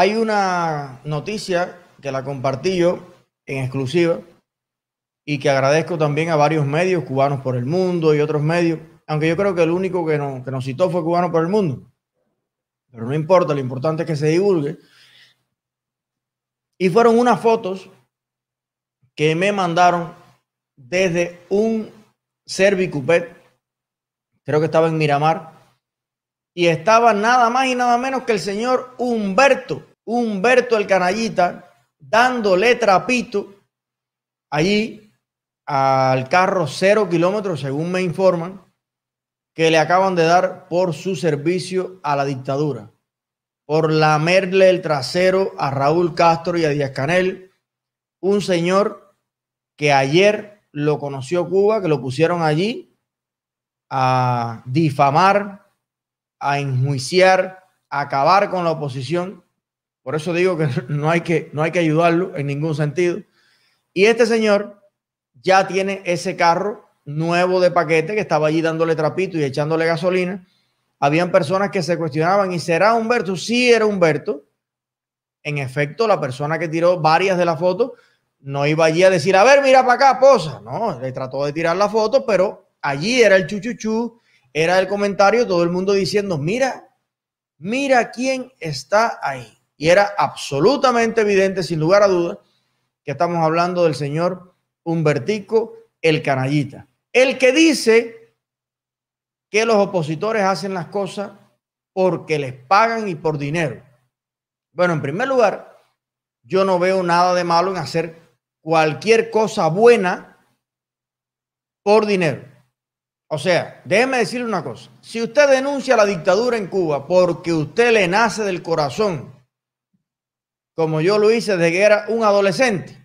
Hay una noticia que la compartí yo en exclusiva y que agradezco también a varios medios, cubanos por el mundo y otros medios, aunque yo creo que el único que, que nos citó fue cubano por el mundo. Pero no importa, lo importante es que se divulgue. Y fueron unas fotos que me mandaron desde un Servicupet, creo que estaba en Miramar, y estaba nada más y nada menos que el señor Humberto, Humberto el canallita, dándole trapito allí al carro cero kilómetros, según me informan, que le acaban de dar por su servicio a la dictadura, por lamerle el trasero a Raúl Castro y a Díaz Canel, un señor que ayer lo conoció Cuba, que lo pusieron allí a difamar, a enjuiciar, a acabar con la oposición. Por eso digo que no hay que, no hay que ayudarlo en ningún sentido. Y este señor ya tiene ese carro nuevo de paquete que estaba allí dándole trapito y echándole gasolina. Habían personas que se cuestionaban, ¿y será Humberto? Sí, era Humberto. En efecto, la persona que tiró varias de las fotos no iba allí a decir, a ver, mira para acá, posa. No, le trató de tirar la foto, pero allí era el chuchuchú, era el comentario, todo el mundo diciendo, mira, mira quién está ahí. Y era absolutamente evidente, sin lugar a dudas, que estamos hablando del señor Humbertico el canallita. El que dice que los opositores hacen las cosas porque les pagan y por dinero. Bueno, en primer lugar, yo no veo nada de malo en hacer cualquier cosa buena por dinero. O sea, déjeme decirle una cosa. Si usted denuncia la dictadura en Cuba porque usted le nace del corazón, como yo lo hice desde que era un adolescente,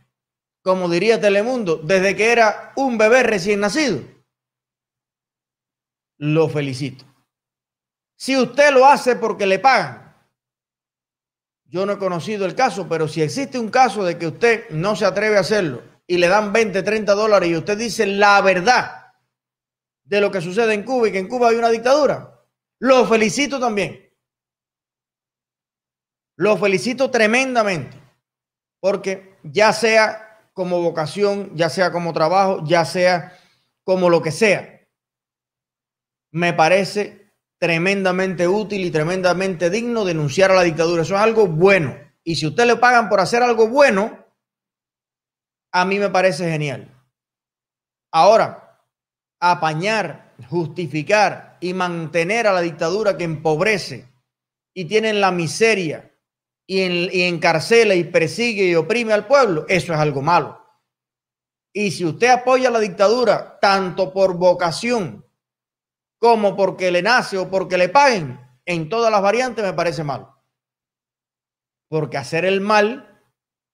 como diría Telemundo, desde que era un bebé recién nacido. Lo felicito. Si usted lo hace porque le pagan, yo no he conocido el caso, pero si existe un caso de que usted no se atreve a hacerlo y le dan 20, 30 dólares y usted dice la verdad de lo que sucede en Cuba y que en Cuba hay una dictadura, lo felicito también. Lo felicito tremendamente, porque ya sea como vocación, ya sea como trabajo, ya sea como lo que sea. Me parece tremendamente útil y tremendamente digno denunciar a la dictadura. Eso es algo bueno. Y si usted le pagan por hacer algo bueno, a mí me parece genial. Ahora, apañar, justificar y mantener a la dictadura que empobrece y tiene la miseria y, encarcela y persigue y oprime al pueblo, eso es algo malo. Y si usted apoya la dictadura, tanto por vocación como porque le nace o porque le paguen, en todas las variantes me parece malo. Porque hacer el mal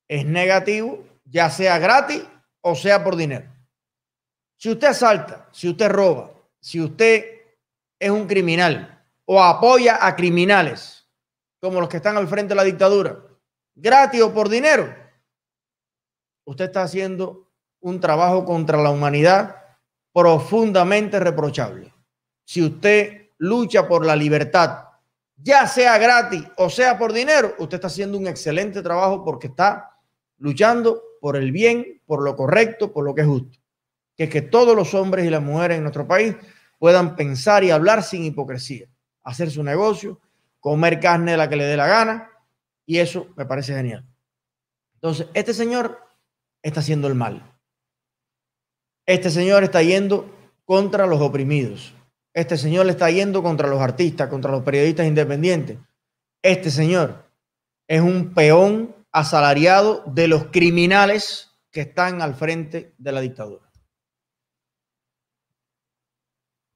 es negativo, ya sea gratis o sea por dinero. Si usted asalta, si usted roba, si usted es un criminal o apoya a criminales, como los que están al frente de la dictadura, gratis o por dinero, usted está haciendo un trabajo contra la humanidad profundamente reprochable. Si usted lucha por la libertad, ya sea gratis o sea por dinero, usted está haciendo un excelente trabajo porque está luchando por el bien, por lo correcto, por lo que es justo. Que que todos los hombres y las mujeres en nuestro país puedan pensar y hablar sin hipocresía, hacer su negocio, comer carne de la que le dé la gana, y eso me parece genial. Entonces, este señor está haciendo el mal. Este señor está yendo contra los oprimidos. Este señor le está yendo contra los artistas, contra los periodistas independientes. Este señor es un peón asalariado de los criminales que están al frente de la dictadura.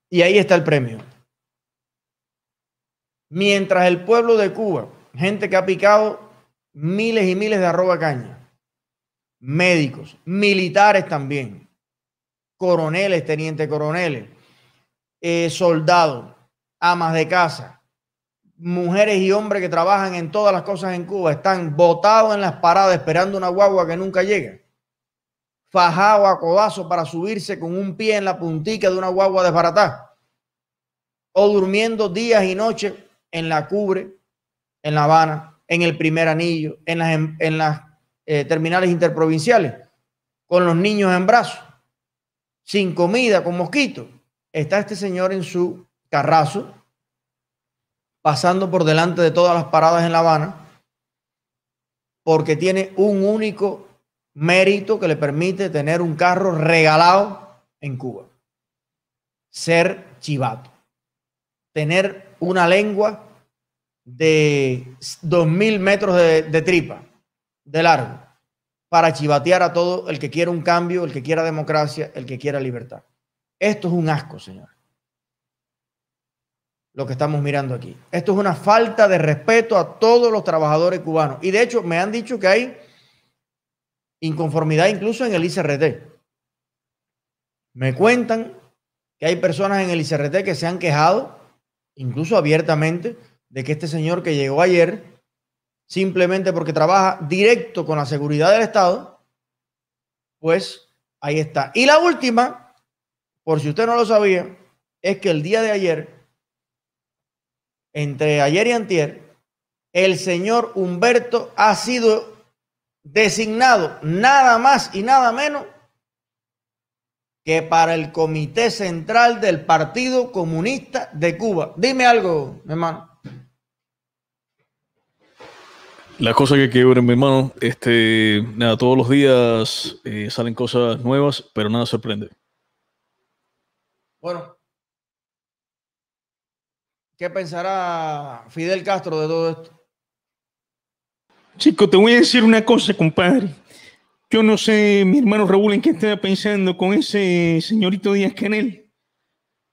Y ahí está el premio. Mientras el pueblo de Cuba, gente que ha picado miles y miles de arroba caña, médicos, militares también, coroneles, tenientes coroneles, eh, soldados, amas de casa, mujeres y hombres que trabajan en todas las cosas en Cuba, están botados en las paradas esperando una guagua que nunca llega, fajado a codazo para subirse con un pie en la puntica de una guagua desbaratada, o durmiendo días y noches en la Cubre, en La Habana, en el primer anillo, en las, en las eh, terminales interprovinciales, con los niños en brazos, sin comida, con mosquitos. Está este señor en su carrazo, pasando por delante de todas las paradas en La Habana, porque tiene un único mérito que le permite tener un carro regalado en Cuba. Ser chivato. Tener una lengua de 2.000 metros de, de tripa, de largo, para chivatear a todo el que quiera un cambio, el que quiera democracia, el que quiera libertad. Esto es un asco, señor. Lo que estamos mirando aquí. Esto es una falta de respeto a todos los trabajadores cubanos. Y de hecho, me han dicho que hay inconformidad incluso en el ICRT. Me cuentan que hay personas en el ICRT que se han quejado, incluso abiertamente, de que este señor que llegó ayer, simplemente porque trabaja directo con la seguridad del Estado, pues ahí está. Y la última, por si usted no lo sabía, es que el día de ayer, entre ayer y antier, el señor Humberto ha sido designado nada más y nada menos que para el Comité Central del Partido Comunista de Cuba. Dime algo, hermano. La cosa que quiero mi hermano, este, nada, todos los días eh, salen cosas nuevas, pero nada sorprende. Bueno, ¿qué pensará Fidel Castro de todo esto? Chico, te voy a decir una cosa, compadre. Yo no sé, mi hermano Raúl, en qué estaba pensando con ese señorito Díaz Canel,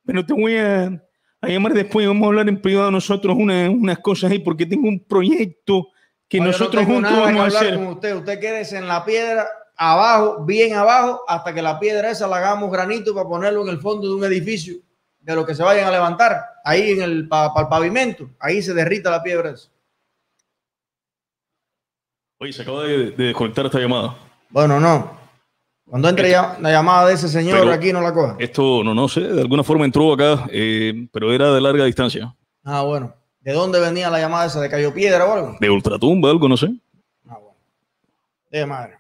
pero te voy a, a llamar después, vamos a hablar en privado nosotros unas cosas ahí, porque tengo un proyecto que nosotros juntos vamos a hacer. Con usted. usted quédese en la piedra abajo, bien abajo, hasta que la piedra esa la hagamos granito para ponerlo en el fondo de un edificio de lo que se vayan a levantar, ahí en el, para el pavimento, ahí se derrita la piedra esa. Oye, se acaba de, desconectar esta llamada. Bueno, no. Cuando entre la llamada de ese señor aquí no la coja. Esto, no, no sé, de alguna forma entró acá, eh, pero era de larga distancia. Ah, bueno. ¿De dónde venía la llamada esa? ¿De Cayo Piedra o algo? De Ultratumba, algo, no sé. Ah, bueno. De madre.